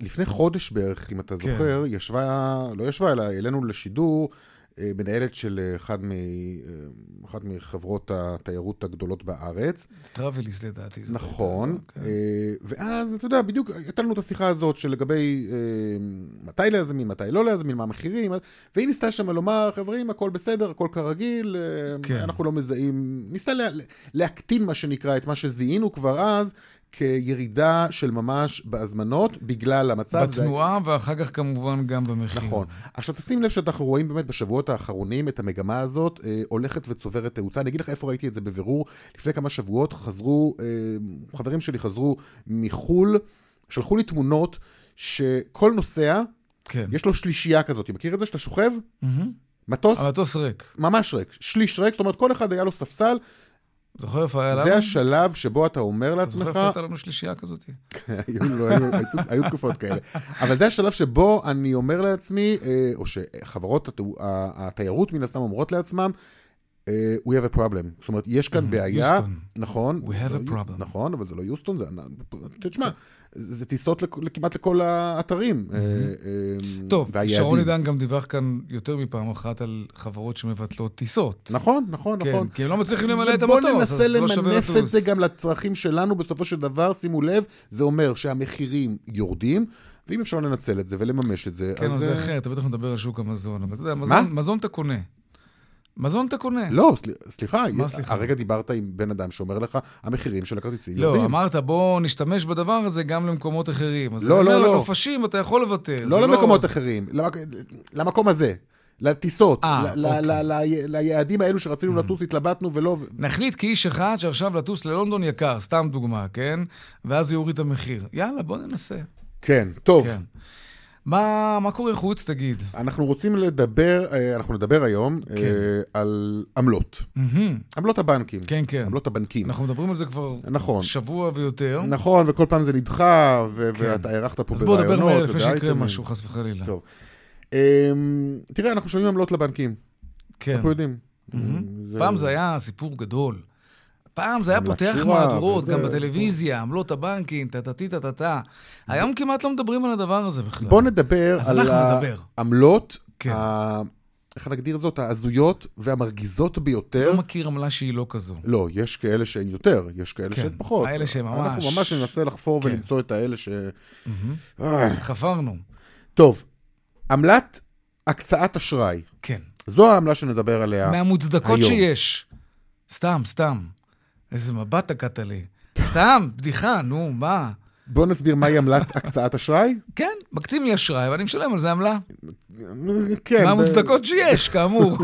לפני חודש בערך, אם אתה כן. זוכר, ישבה, לא ישבה, אלא העלינו לשידור מנהלת של אה, אחד, מ, אה, אחת מחברות התיירות הגדולות בארץ. טראבליס לדעתי. נכון, כן. ואז, אתה יודע, בדיוק הייתה לנו את השיחה הזאת שלגבי מתי להזמין, מתי לא להזמין, מה המחירים, והיא ניסתה שם לומר, חברים, הכל בסדר, הכל כרגיל, כן. אנחנו לא מזהים, ניסתה לה, להקטין מה שנקרא את מה שזיהינו כבר אז, כירידה של ממש בהזמנות בגלל המצב. בתנועה זה... ואחר כך כמובן גם במחיר. נכון. עכשיו תשים לב שאנחנו רואים באמת בשבועות האחרונים את המגמה הזאת אה, הולכת וצוברת תאוצה. אני אגיד לך איפה ראיתי את זה בבירור. לפני כמה שבועות חזרו, אה, חברים שלי חזרו מחו"ל, שלחו לי תמונות שכל נוסע, כן. יש לו שלישייה כזאת. מכיר את זה שאתה שוכב? Mm-hmm. מטוס? המטוס ריק. ממש ריק. שליש ריק, זאת אומרת כל אחד היה לו ספסל זוכר איפה היה לנו? זה השלב שבו אתה אומר לעצמך... זוכר איפה הייתה לנו שלישייה כזאת? היו תקופות כאלה. אבל זה השלב שבו אני אומר לעצמי, אה, או שחברות התיירות מן הסתם אומרות לעצמם, we have a problem. זאת אומרת, יש כאן mm-hmm. בעיה, נכון. We have a problem. נכון, אבל זה לא יוסטון, זה... תשמע, זה טיסות כמעט לכל האתרים. mm-hmm. טוב, שרון עידן גם דיווח כאן יותר מפעם אחת על חברות שמבטלות טיסות. נכון, נכון, כן, נכון. כי הם לא מצליחים למלא את המטוס, אז לא שווה לטוס. בואו ננסה למנף את זה גם לצרכים שלנו. בסופו של דבר, שימו לב, זה אומר שהמחירים יורדים. ואם אפשר לנצל את זה ולממש את זה, כן, אז... כן, אז זה אחר, אתה בטח מדבר על שוק המזון. אבל אתה יודע, מזון אתה קונה. מזון אתה קונה. לא, סליחה, מה סליחה? הרגע דיברת עם בן אדם שאומר לך, המחירים של הכרטיסים לא, יורדים. לא, אמרת, בוא נשתמש בדבר הזה גם למקומות אחרים. אז לא, לא, לא. לנופשים אתה יכול לוותר. לא למקומות לא... אחרים, למק... למקום הזה. לטיסות, 아, אה, ל- אוקיי. ל- ל- ליעדים האלו שרצינו mm. לטוס, התלבטנו ולא... נחליט כאיש אחד שעכשיו לטוס ללונדון יקר, סתם דוגמה, כן? ואז יוריד את המחיר. יאללה, בוא ננסה. כן, טוב. כן. מה, מה קורה חוץ, תגיד? אנחנו רוצים לדבר, אה, אנחנו נדבר היום כן. אה, על עמלות. Mm-hmm. עמלות הבנקים. כן, כן. עמלות הבנקים. אנחנו מדברים על זה כבר נכון. שבוע ויותר. נכון, וכל פעם זה נדחה, ו- כן. ואתה הארכת פה ברעיונות. אז בוא נדבר מהר לפני שיקרה משהו, חס וחלילה. טוב. Um, תראה, אנחנו שומעים עמלות לבנקים. כן. אנחנו יודעים. Mm-hmm. זה... פעם זה היה סיפור גדול. פעם זה היה פותח מהדורות, גם בטלוויזיה, עמלות הבנקים, טה-טה-טה-טה-טה. היום כמעט לא מדברים על הדבר הזה בכלל. בוא נדבר על העמלות, כן. איך נגדיר זאת? ההזויות והמרגיזות ביותר. לא מכיר עמלה שהיא לא כזו. לא, יש כאלה שהן יותר, יש כאלה שהן פחות. האלה שממש... אנחנו ממש ננסה לחפור כן. ולמצוא את האלה ש... חפרנו. טוב, עמלת הקצאת אשראי. כן. זו העמלה שנדבר עליה היום. מהמוצדקות שיש. סתם, סתם. איזה מבט תקעת לי. סתם, בדיחה, נו, מה? בוא נסביר מהי עמלת הקצאת אשראי. כן, מקצים לי אשראי, ואני משלם על זה עמלה. כן. מה ב- המוצדקות שיש, כאמור.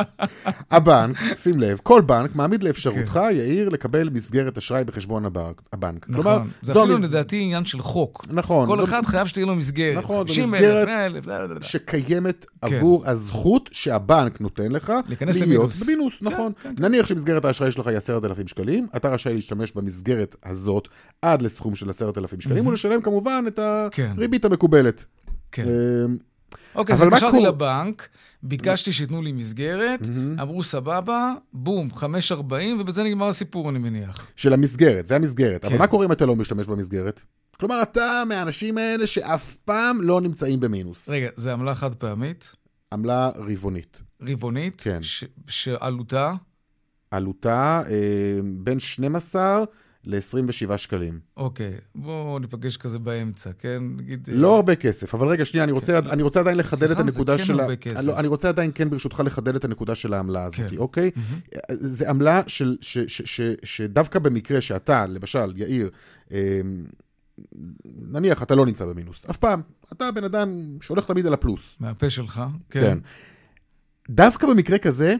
הבנק, שים לב, כל בנק מעמיד לאפשרותך, כן. יאיר, לקבל מסגרת אשראי בחשבון הבנק. נכון. זה אפילו לדעתי עניין של חוק. נכון. כל אחד חייב שתהיה לו מסגרת. נכון, זו 50,000, מסגרת 100,000. שקיימת כן. עבור הזכות שהבנק נותן לך להיות. במינוס, כן, נכון. נניח שמסגרת האשראי שלך היא 10,000 שקלים, אתה רשאי להשתמש במסגרת הזאת עד לסכום של 10,000 שקלים, ולשלם כמובן את. הריבית המקובלת. כן. אוקיי, אז התקשרתי לבנק, ביקשתי שייתנו לי מסגרת, אמרו סבבה, בום, 5.40, ובזה נגמר הסיפור, אני מניח. של המסגרת, זה המסגרת. אבל כן. מה קורה אם אתה לא משתמש במסגרת? כלומר, אתה מהאנשים האלה שאף פעם לא נמצאים במינוס. רגע, זה עמלה חד פעמית, עמלה רבעונית. רבעונית, כן. ש- שעלותה, עלותה אה, בין 12 ל-27 שקלים. אוקיי, בואו ניפגש כזה באמצע, כן? נגיד... אה, לא הרבה כסף, אבל רגע, שנייה, אני רוצה, אני רוצה עדיין לחדד סליחה, את הנקודה זה כן של ה... הרבה כסף. לא, אני רוצה עדיין כן, ברשותך, לחדד את הנקודה של העמלה הזאת, כן. אוקיי? זה עמלה של, ש, ש, ש, שדווקא במקרה שאתה, למשל, יאיר, אה, נניח אתה לא נמצא במינוס, אף פעם. אתה בן אדם שהולך תמיד על הפלוס. מהפה שלך, כן. כן. דווקא במקרה כזה,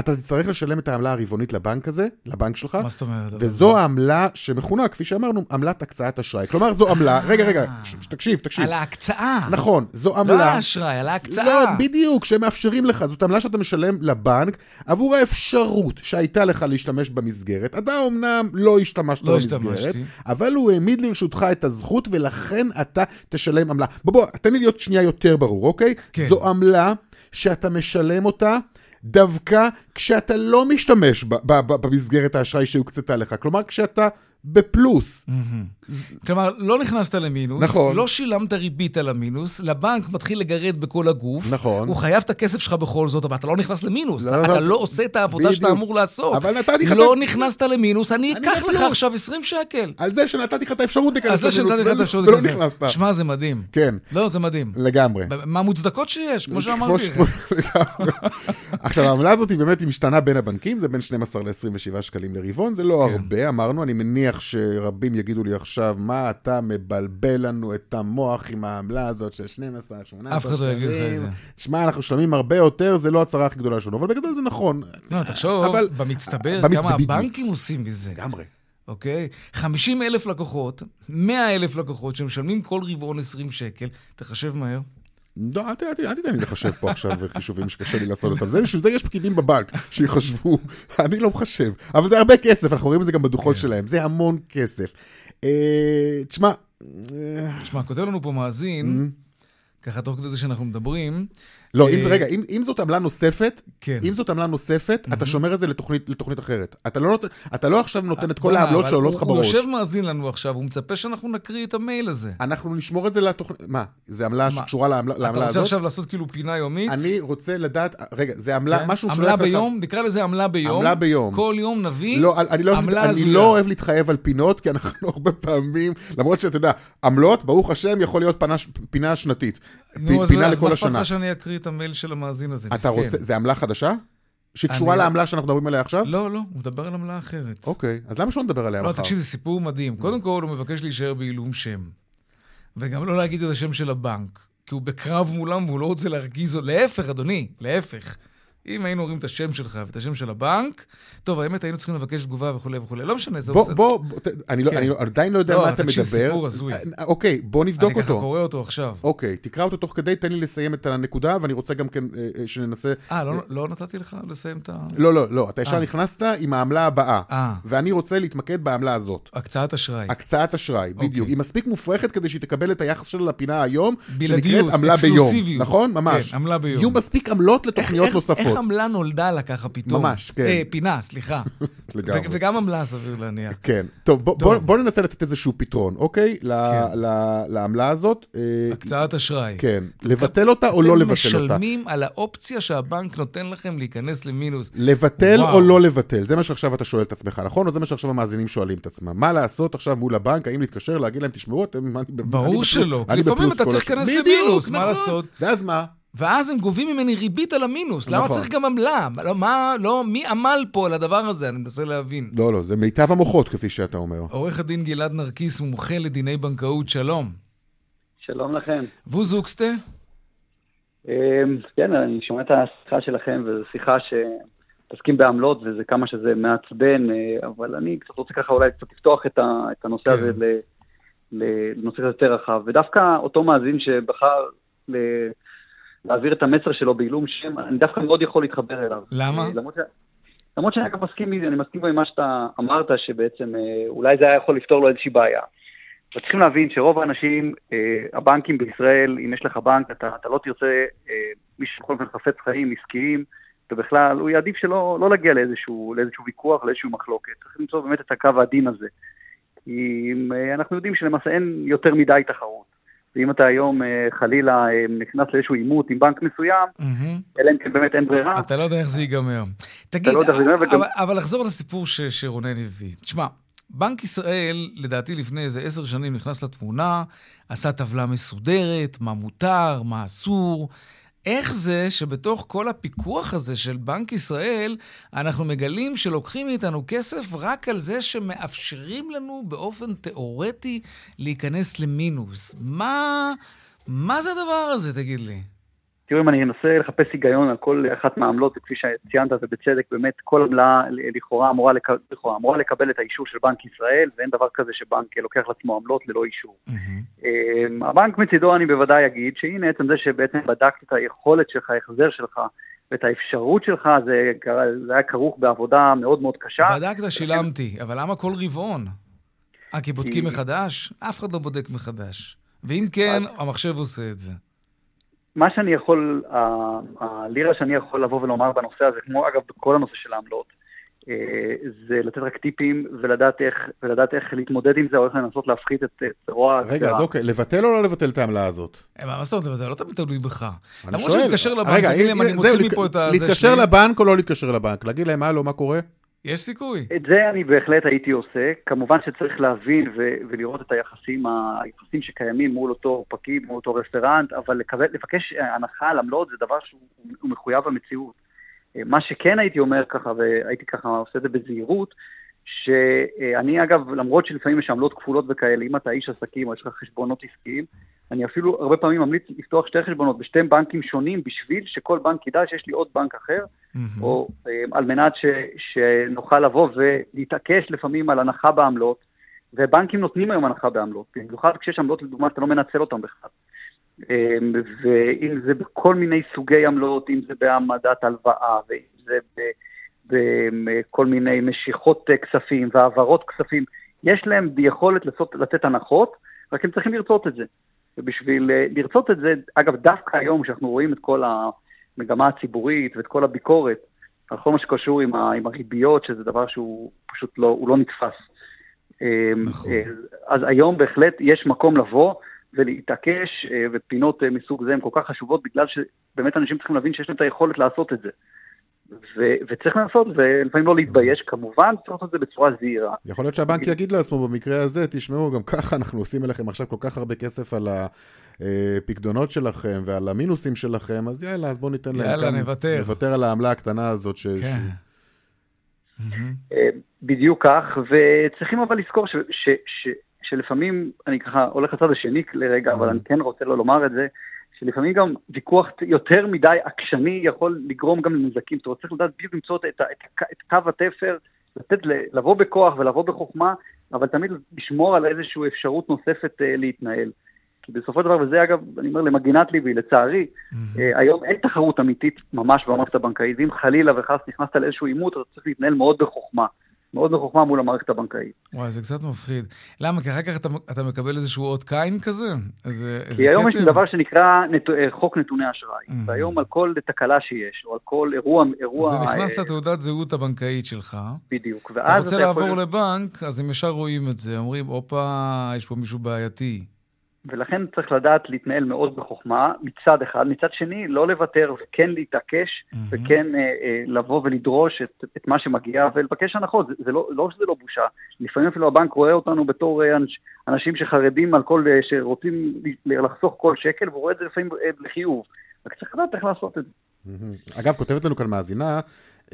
אתה תצטרך לשלם את העמלה הרבעונית לבנק הזה, לבנק שלך, מה זאת אומרת? וזו העמלה שמכונה, כפי שאמרנו, עמלת הקצאת אשראי. כלומר, זו עמלה, רגע, רגע, ש- תקשיב, תקשיב. על ההקצאה. נכון, זו לא עמלה... על האשראי, על ההקצאה. לא, בדיוק, שמאפשרים לך. זאת עמלה שאתה משלם לבנק עבור האפשרות שהייתה לך להשתמש במסגרת. אתה אומנם לא השתמשת לא במסגרת. אבל הוא העמיד לרשותך את הזכות, ולכן אתה תשלם עמלה. בוא, בוא, תן לי להיות שנייה יותר ברור, אוקיי? כן. זו עמלה שאתה משלם אותה. דווקא כשאתה לא משתמש במסגרת האשראי שהוקצתה לך. כלומר, כשאתה בפלוס. כלומר, לא נכנסת למינוס, נכון. לא שילמת ריבית על המינוס, לבנק מתחיל לגרד בכל הגוף. נכון. הוא חייב את הכסף שלך בכל זאת, אבל אתה לא נכנס למינוס. לא, אתה לא. לא עושה את העבודה שאתה. אמור לעשות. אבל נתתי לך לא נכנסת למינוס, אני אני אקח לך. עכשיו 20 שקל. על זה שנתתי לך את האפשרות להיכנס למינוס, ולא- האפשרות ולא להיכנס. נכנסת. שמע, זה מדהים. כן. לא, זה מדהים. לגמרי. מה המוצדקות שיש, כמו שאמרתי. עכשיו, העמלה הזאת באמת משתנה בין הבנקים, זה בין 12 ל-27 שקלים לרבעון, זה לא כן. הרבה, אמרנו, אני מניח שרבים יגידו לי עכשיו, מה אתה מבלבל לנו את המוח עם העמלה הזאת של 12, 18 אף אחד לא יגיד את זה. שמע, אנחנו שומעים הרבה יותר, זה לא הצהרה הכי גדולה שלנו, אבל בגדול זה נכון. לא, תחשוב, במצטבר, במצ- כמה. הבנקים עושים מזה. לגמרי. אוקיי? 50 אלף לקוחות, 100 אלף לקוחות שמשלמים כל רבעון 20 שקל, תחשב מהר. לא, אל ת- אל ת- אל תיתן לי לחשב פה עכשיו חישובים שקשה לי לעשות אותם. זה, בשביל זה יש פקידים בבנק שיחשבו, אני לא מחשב. אבל זה הרבה כסף, אנחנו רואים את זה גם בדוחות כן. שלהם, זה המון כסף. אה, תשמע, אה, תשמע, כותב לנו פה מאזין, ככה תוך כדי זה שאנחנו מדברים, לא, אם זה, אה, רגע, אם, אם זאת עמלה נוספת, כן. אם זאת עמלה נוספת, אתה שומר את זה לתוכנית, לתוכנית אחרת. אתה לא, אתה לא עכשיו נותן את כל בוא'נה, העמלות שעולות לך בראש. הוא יושב מאזין לנו עכשיו, הוא מצפה שאנחנו נקריא את המייל הזה. אנחנו נשמור את זה לתוכנית, מה, זה עמלה? שקשורה לעמלה, אתה לעמלה רוצה הזאת? עכשיו לעשות כאילו פינה יומית? אני רוצה לדעת, רגע, זה עמלה, כן? משהו עמלה שולח לך- ביום? נקרא לזה עמלה ביום. עמלה ביום. כל יום נביא לא, אני לא, עמלה אני הזויה. לא אוהב להתחייב על פינות, כי אנחנו הרבה פעמים, למרות שאתה יודע, עמלות, ברוך השם, יכול להיות פינה שנתית. נו, פ- אז פינה אז לכל מה אכפת השנה. שאני אקריא את המייל של המאזין הזה? אתה מסכן. רוצה, זה עמלה חדשה? שקשורה לא- לעמלה שאנחנו מדברים עליה עכשיו? לא, לא, הוא מדבר על עמלה אחרת. אוקיי, אז למה שלא נדבר עליה לא, מחר? תקשיב, זה סיפור מדהים. קודם כל, הוא מבקש להישאר בעילום שם. וגם לא להגיד את השם של הבנק, כי הוא בקרב מולם והוא לא רוצה להרגיז... להפך, אדוני, להפך. אם היינו אומרים את השם שלך ואת השם של הבנק, טוב, האמת, היינו צריכים לבקש תגובה וכולי וכולי. לא משנה, זה בוא, בסדר. בוא, בוא, ת- אני לא- כן. אני לא- עדיין לא יודע לא, מה אתה תקשיב, מדבר. סיפור הזוי. אה, אוקיי, בוא נבדוק אני ככה אותו. קורא אותו עכשיו. אוקיי, תקרא אותו תוך כדי, תן לי לסיים את הנקודה, ואני רוצה גם כן אה, אה, שננסה... אה, לא- לא נתתי לך לסיים את ה... לא, לא, לא, אתה ישר אה. נכנסת עם העמלה הבאה, אה. ואני רוצה להתמקד בעמלה הזאת. הקצאת אשראי. הקצאת אשראי, בדיוק. אוקיי. היא מספיק מופרכת כדי שהיא תקבל את היחס שלה לפינה היום, בלעדיות, שנקראת עמלה ביום. נכון? ממש. כן, עמלה ביום. יהיו מספיק עמלות לתוכניות נוספות. איך עמלה נולדה לה ככה פתאום? ממש, כן. אה, פינה, סליחה. לגמרי. ו- וגם עמלה, סביר להניח. כן. טוב, בוא. בוא, בוא ננסה לתת איזשהו פתרון, אוקיי? כן. לעמלה הזאת. אה, הקצאת אשראי. כן. לבטל אותה או לא לבטל אתם אותה? משלמים על האופציה שהבנק נותן לכם להיכנס למינוס. לבטל וואו. או לא לבטל? זה מה שעכשיו אתה שואל את עצמך, נכון? או זה מה שעכשיו המאזינים שואלים את עצמם. מה לעשות עכשיו מול הבנק? האם להתקשר, להגיד להם, תשמעו, אתם... ברור שלא, לפעמים אתה צריך השנה." להיכנס למינוס, מה נכון. לעשות? ואז מה? ואז הם גובים ממני ריבית על המינוס. למה נכון. צריך גם עמלה? לא, מה, לא, מי עמל פה על הדבר הזה? אני מנסה להבין. לא, לא, זה מיטב המוחות, כפי שאתה אומר. עורך הדין גלעד נרקיס, מומחה לדיני בנקאות, שלום. שלום לכם. ווזוקסטה? אמ, כן, אני שומע את השיחה שלכם, וזו שיחה שמתעסקים בעמלות, וזה כמה שזה מעצבן, אה, אבל אני קצת רוצה ככה אולי קצת לפתוח את הנושא כן. הזה לנושא קצת יותר רחב. ודווקא אותו מאזין שבחר ל- להעביר את המסר שלו בעילום שם, אני דווקא מאוד יכול להתחבר אליו. למה? אה, למרות ש- למרות שאני אגב מסכים, אני מסכים עם מה שאתה אמרת, שבעצם אה, אולי זה היה יכול לפתור לו איזושהי בעיה. אבל צריכים להבין שרוב האנשים, אה, הבנקים בישראל, אם יש לך בנק, אתה, אתה לא תרצה, אה, מי שבכל אופן חפץ חיים עסקיים, ובכלל, הוא יעדיף שלא לא להגיע לאיזשהו, לאיזשהו ויכוח, לאיזשהו מחלוקת. צריך למצוא באמת את הקו העדין הזה. כי אה, אנחנו יודעים שלמעשה אין יותר מדי תחרות. ואם אתה היום אה, חלילה אה, נכנס לאיזשהו עימות עם בנק מסוים, מהמם. אלא אם כן באמת אין ברירה, אתה לא יודע איך זה ייגמר. תגיד, לא זה ייגמר, וגם- אבל, אבל לחזור לסיפור ש, שרונן הביא. תשמע, בנק ישראל, לדעתי לפני איזה עשר שנים נכנס לתמונה, עשה טבלה מסודרת, מה מותר, מה אסור. איך זה שבתוך כל הפיקוח הזה של בנק ישראל, אנחנו מגלים שלוקחים מאיתנו כסף רק על זה שמאפשרים לנו באופן תיאורטי להיכנס למינוס? מה, מה זה הדבר הזה, תגיד לי? תראו, אם אני אנסה לחפש היגיון על כל אחת מהעמלות, וכפי שציינת, ובצדק, באמת כל עמלה לכאורה אמורה, לק... לכאורה אמורה לקבל את האישור של בנק ישראל, ואין דבר כזה שבנק לוקח לעצמו עמלות ללא אישור. מהמם. אמ, הבנק מצידו, אני בוודאי אגיד, שהנה עצם זה שבעצם בדקת את היכולת שלך, ההחזר שלך, ואת האפשרות שלך, זה, זה היה כרוך בעבודה מאוד מאוד קשה. בדקת, שילמתי, אבל למה כל רבעון? אה, כי בודקים מחדש? אף אחד לא בודק מחדש. ואם כן, המחשב עושה את זה. מה שאני יכול, ה- הלירה שאני יכול לבוא ולומר בנושא הזה, כמו אגב בכל הנושא של העמלות, אה, זה לתת רק טיפים ולדעת איך, ולדעת איך להתמודד עם זה, או איך לנסות להפחית את רוע רגע, הגזירה. אז אוקיי, לבטל או לא לבטל את העמלה הזאת? אה, מה זאת אומרת? זה לא תמיד תלוי בך. אני למרות שואל. שלהתקשר לבנק, רגע, תגיד להם, אני מוציא מפה את ה... להתקשר. לבנק או לא להתקשר לבנק? להגיד להם, הלו, מה קורה? יש סיכוי. את זה אני בהחלט הייתי עושה. כמובן שצריך להבין ו- ולראות את היחסים, היחסים שקיימים מול אותו פקיד, מול אותו רפרנט, אבל לקבל, לבקש הנחה על עמלות זה דבר שהוא הוא מחויב המציאות. מה שכן הייתי אומר ככה, והייתי ככה עושה את זה בזהירות, שאני אגב, למרות שלפעמים יש עמלות כפולות וכאלה, אם אתה איש עסקים או יש לך חשבונות עסקיים, אני אפילו הרבה פעמים ממליץ לפתוח שתי חשבונות בשתי בנקים שונים בשביל שכל בנק ידע שיש לי עוד בנק אחר, מהמם. או אה, על מנת ש, שנוכל לבוא ולהתעקש לפעמים על הנחה בעמלות, ובנקים נותנים היום הנחה בעמלות, במיוחד כשיש עמלות לדוגמה שאתה לא מנצל אותן בכלל. אה, ואם זה בכל מיני סוגי עמלות, אם זה בהעמדת הלוואה, ואם זה בכל מיני משיכות אה, כספים והעברות כספים, יש להם יכולת לעשות, לתת הנחות, רק הם צריכים לרצות את זה. ובשביל אה, לרצות את זה, אגב, דווקא היום, כשאנחנו רואים את כל המגמה הציבורית ואת כל הביקורת על כל מה שקשור עם, ה, עם הריביות, שזה דבר שהוא פשוט לא, לא נתפס. אה, נכון. אה, אז היום בהחלט יש מקום לבוא ולהתעקש, אה, ופינות אה, מסוג זה הן כל כך חשובות, בגלל שבאמת אנשים צריכים להבין שיש להם את היכולת לעשות את זה. ו- וצריך לעשות, ולפעמים לא להתבייש, כמובן, צריך לעשות את זה בצורה זהירה. יכול להיות שהבנק יגיד לעצמו במקרה הזה, תשמעו, גם ככה אנחנו עושים עליכם עכשיו כל כך הרבה כסף על הפקדונות שלכם ועל המינוסים שלכם, אז יאללה, אז בואו ניתן להם יאללה, כאן- נוותר. נוותר על העמלה הקטנה הזאת ש... כן. מהמם. אה, בדיוק כך, וצריכים אבל לזכור ש, ש, ש, שלפעמים, אני ככה הולך לצד השני לרגע, אבל אני כן רוצה לא לומר את זה, שלפעמים גם ויכוח יותר מדי עקשני יכול לגרום גם לנזקים. זאת אומרת, צריך לדעת בדיוק למצוא את, את, את, קו התפר, לתת, לבוא בכוח ולבוא בחוכמה, אבל תמיד לשמור על איזושהי אפשרות נוספת אה, להתנהל. כי בסופו של דבר, וזה אגב, אני אומר למגינת ליבי, לצערי, אה, היום אין תחרות אמיתית ממש במערכת הבנקאית, ואם חלילה וחס נכנסת לאיזשהו עימות, אתה צריך להתנהל מאוד בחוכמה. מאוד בחוכמה מול המערכת הבנקאית. וואי, זה קצת מפחיד. למה? כי אחר כך אתה, אתה מקבל איזשהו אות קין כזה? איזה, איזה כי היום יש כתם? דבר שנקרא נת... אה, חוק נתוני אשראי, Mhm. והיום על כל תקלה שיש, או על כל אירוע, אירוע... זה נכנס אה, לתעודת זהות הבנקאית שלך. בדיוק, אתה רוצה אתה יכול... לעבור לבנק, אז הם ישר רואים את זה, אומרים, הופה, יש פה מישהו בעייתי. ולכן צריך לדעת להתנהל מאוד בחוכמה, מצד אחד. מצד שני, לא לוותר וכן להתעקש, מהמם. וכן אה, אה, לבוא ולדרוש את, את מה שמגיע ולבקש הנחות. זה, זה לא, לא שזה לא בושה. לפעמים אפילו הבנק רואה אותנו בתור אה, אנש, אנשים שחרדים על כל, אה, שרוצים לחסוך כל שקל, והוא רואה את זה לפעמים אה, לחיוב. רק צריך לדעת איך לעשות את זה. אגב, כותבת לנו כאן מאזינה,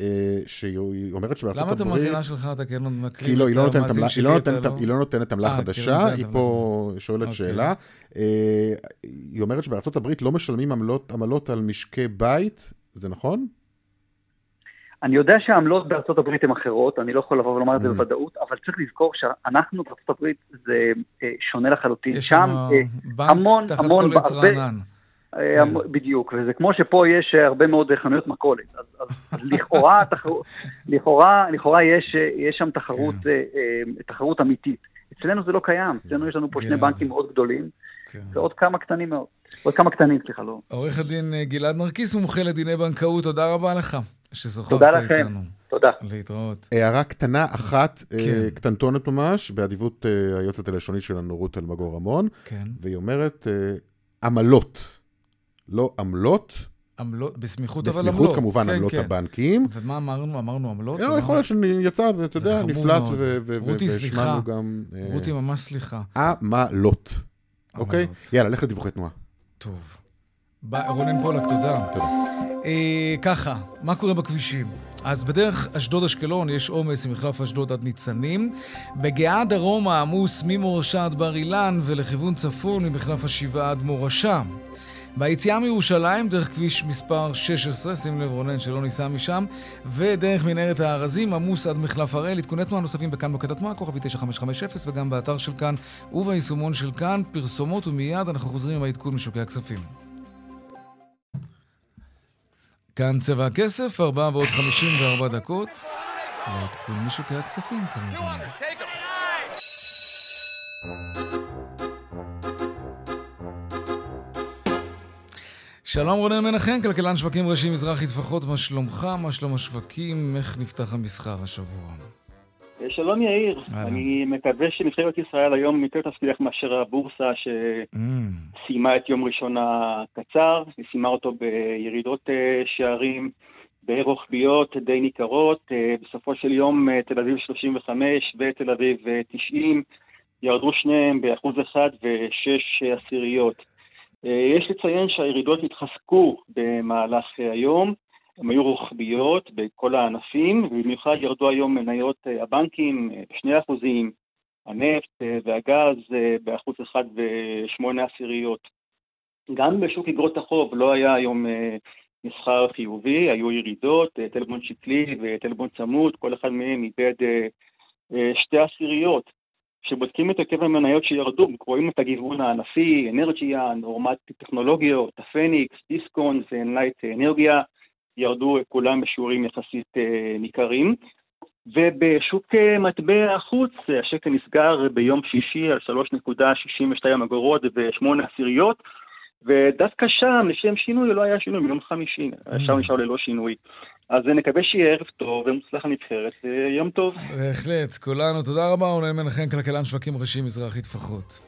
אה, שהיא אומרת שבארצות למה הברית... את המאזינה שלך אתה כן מקריא? כי לא, היא לא את נותנת המאזין עמלה- שלי, היא אתה נותנת- היא נותנת עמלה אה, לא חדשה, נותנת היא. פה שואלת אוקיי. שאלה. אה, היא אומרת שבארצות הברית לא משלמים עמלות- על משקי בית, זה נכון? אני יודע שהעמלות בארצות הברית הן אחרות, אני לא יכול לבוא ולומר את זה Mm. בוודאות, אבל צריך לזכור שאנחנו בארצות הברית זה שונה לחלוטין. יש שם שם אה, בנק המון, תחת המון, כל עץ רענן. כן. המ- בדיוק, וזה כמו שפה יש אה, הרבה מאוד אה, חנויות מכולת, אז, אז, אז לכאורה, התחרות- לכאורה, לכאורה יש, אה, יש שם תחרות, כן. תחרות אמיתית. אצלנו זה לא קיים, אצלנו יש לנו פה שני גלעד. בנקים מאוד גדולים, כן. ועוד כמה קטנים מאוד. עוד כמה קטנים, סליחה, לא. עורך הדין גלעד נרקיס, מומחה לדיני בנקאות, תודה רבה לך ששוחחת תודה לכם. איתנו. תודה. להתראות. הערה קטנה אחת, כן. קטנטונת ממש, באדיבות היועצת הלשונית שלנו, רות אלמגור רמון, כן. והיא אומרת אה, עמלות, לא עמלות, עמלות, בסמיכות אבל עמלות. בסמיכות כמובן כן, עמלות כן. הבנקים. ומה אמרנו? אמרנו עמלות? אמרנו- יכול להיות שיצא, אתה יודע, נפלט. והשמענו גם אה, רותי, ממש סליחה. עמלות. אוקיי? יאללה, לך לדיווחי תנועה. טוב. רונן פולק, תודה. תודה. אה, ככה, מה קורה בכבישים? אז בדרך אשדוד-אשקלון יש עומס ממחלף אשדוד עד ניצנים. בגאה דרומה עמוס ממורשה עד בר אילן ולכיוון צפון ממחלף השבעה עד מורשה. ביציאה מירושלים, דרך כביש מספר 16, שים לב רונן שלא ניסע משם, ודרך מנהרת הארזים, עמוס עד מחלף הראל. עדכוני תנועה נוספים בכאן מוקד התנועה, כוכבי 9550, וגם באתר של כאן וביישומון של כאן. פרסומות ומיד אנחנו חוזרים עם העדכון משוקי הכספים. כאן צבע הכסף, 4 ועוד 54 דקות. לעדכון משוקי הכספים כמובן. שלום רונן מנחם, כלכלן שווקים ראשי מזרחי טפחות, מה שלומך? מה שלום השווקים? איך נפתח המסחר השבוע? שלום יאיר, אהלן. אני מקווה שנבחרת ישראל היום יותר תצליח מאשר הבורסה שסיימה את יום ראשון הקצר, היא סיימה אותו בירידות אה, שערים די רוחביות, די ניכרות, אה, בסופו של יום אה, תל אביב 35 ותל אביב אה, 90 ירדו שניהם באחוז אחד ושש עשיריות. אה, יש לציין שהירידות התחזקו במהלך אה, היום, הן היו רוחביות בכל הענפים, ובמיוחד ירדו היום מניות אה, הבנקים אה, בשני אחוזים, הנפט והגז אה, באחוז אחד ושמונה עשיריות. גם בשוק אגרות החוב לא היה היום מסחר חיובי, היו ירידות, טלבון שקלי וטלבון צמוד, כל אחד מהם איבד שתי עשיריות. כשבודקים את היקף המניות שירדו, רואים את הגיוון הענפי, אנרג'יה, נורמת טכנולוגיות, הפניקס, דיסקונט ונייט אנרגיה, ירדו כולם בשיעורים יחסית אה, ניכרים. ובשוק אה, מטבע החוץ, השקל נסגר ביום שישי על 3.62 אגורות ו-8 עשיריות, ודווקא שם, לשם שינוי, לא היה שינוי ביום חמישי, השאר נשאר ללא שינוי. אז נקווה שיהיה ערב טוב ומוצלח לנבחרת, יום טוב. בהחלט, כולנו. תודה רבה, רונן מנחם, כלכלן שווקים ראשי מזרחי טפחות.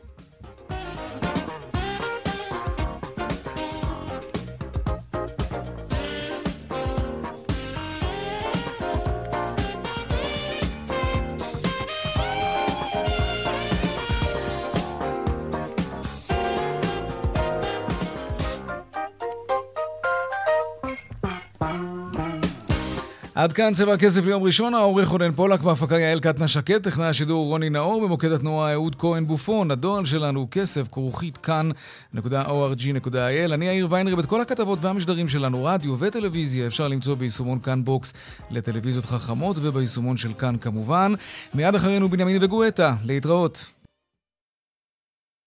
עד כאן צבע הכסף ליום ראשון, העורך רונן פולק, בהפקה יעל קטנה שקד, טכנאי השידור רוני נאור, במוקד התנועה אהוד כהן בופון, הדואל שלנו כסף, כרוכית kan.org.il. אני יאיר ויינרב, את כל הכתבות והמשדרים שלנו, רדיו וטלוויזיה, אפשר למצוא ביישומון כאן בוקס לטלוויזיות חכמות וביישומון של כאן כמובן. מיד אחרינו בנימין וגואטה, להתראות.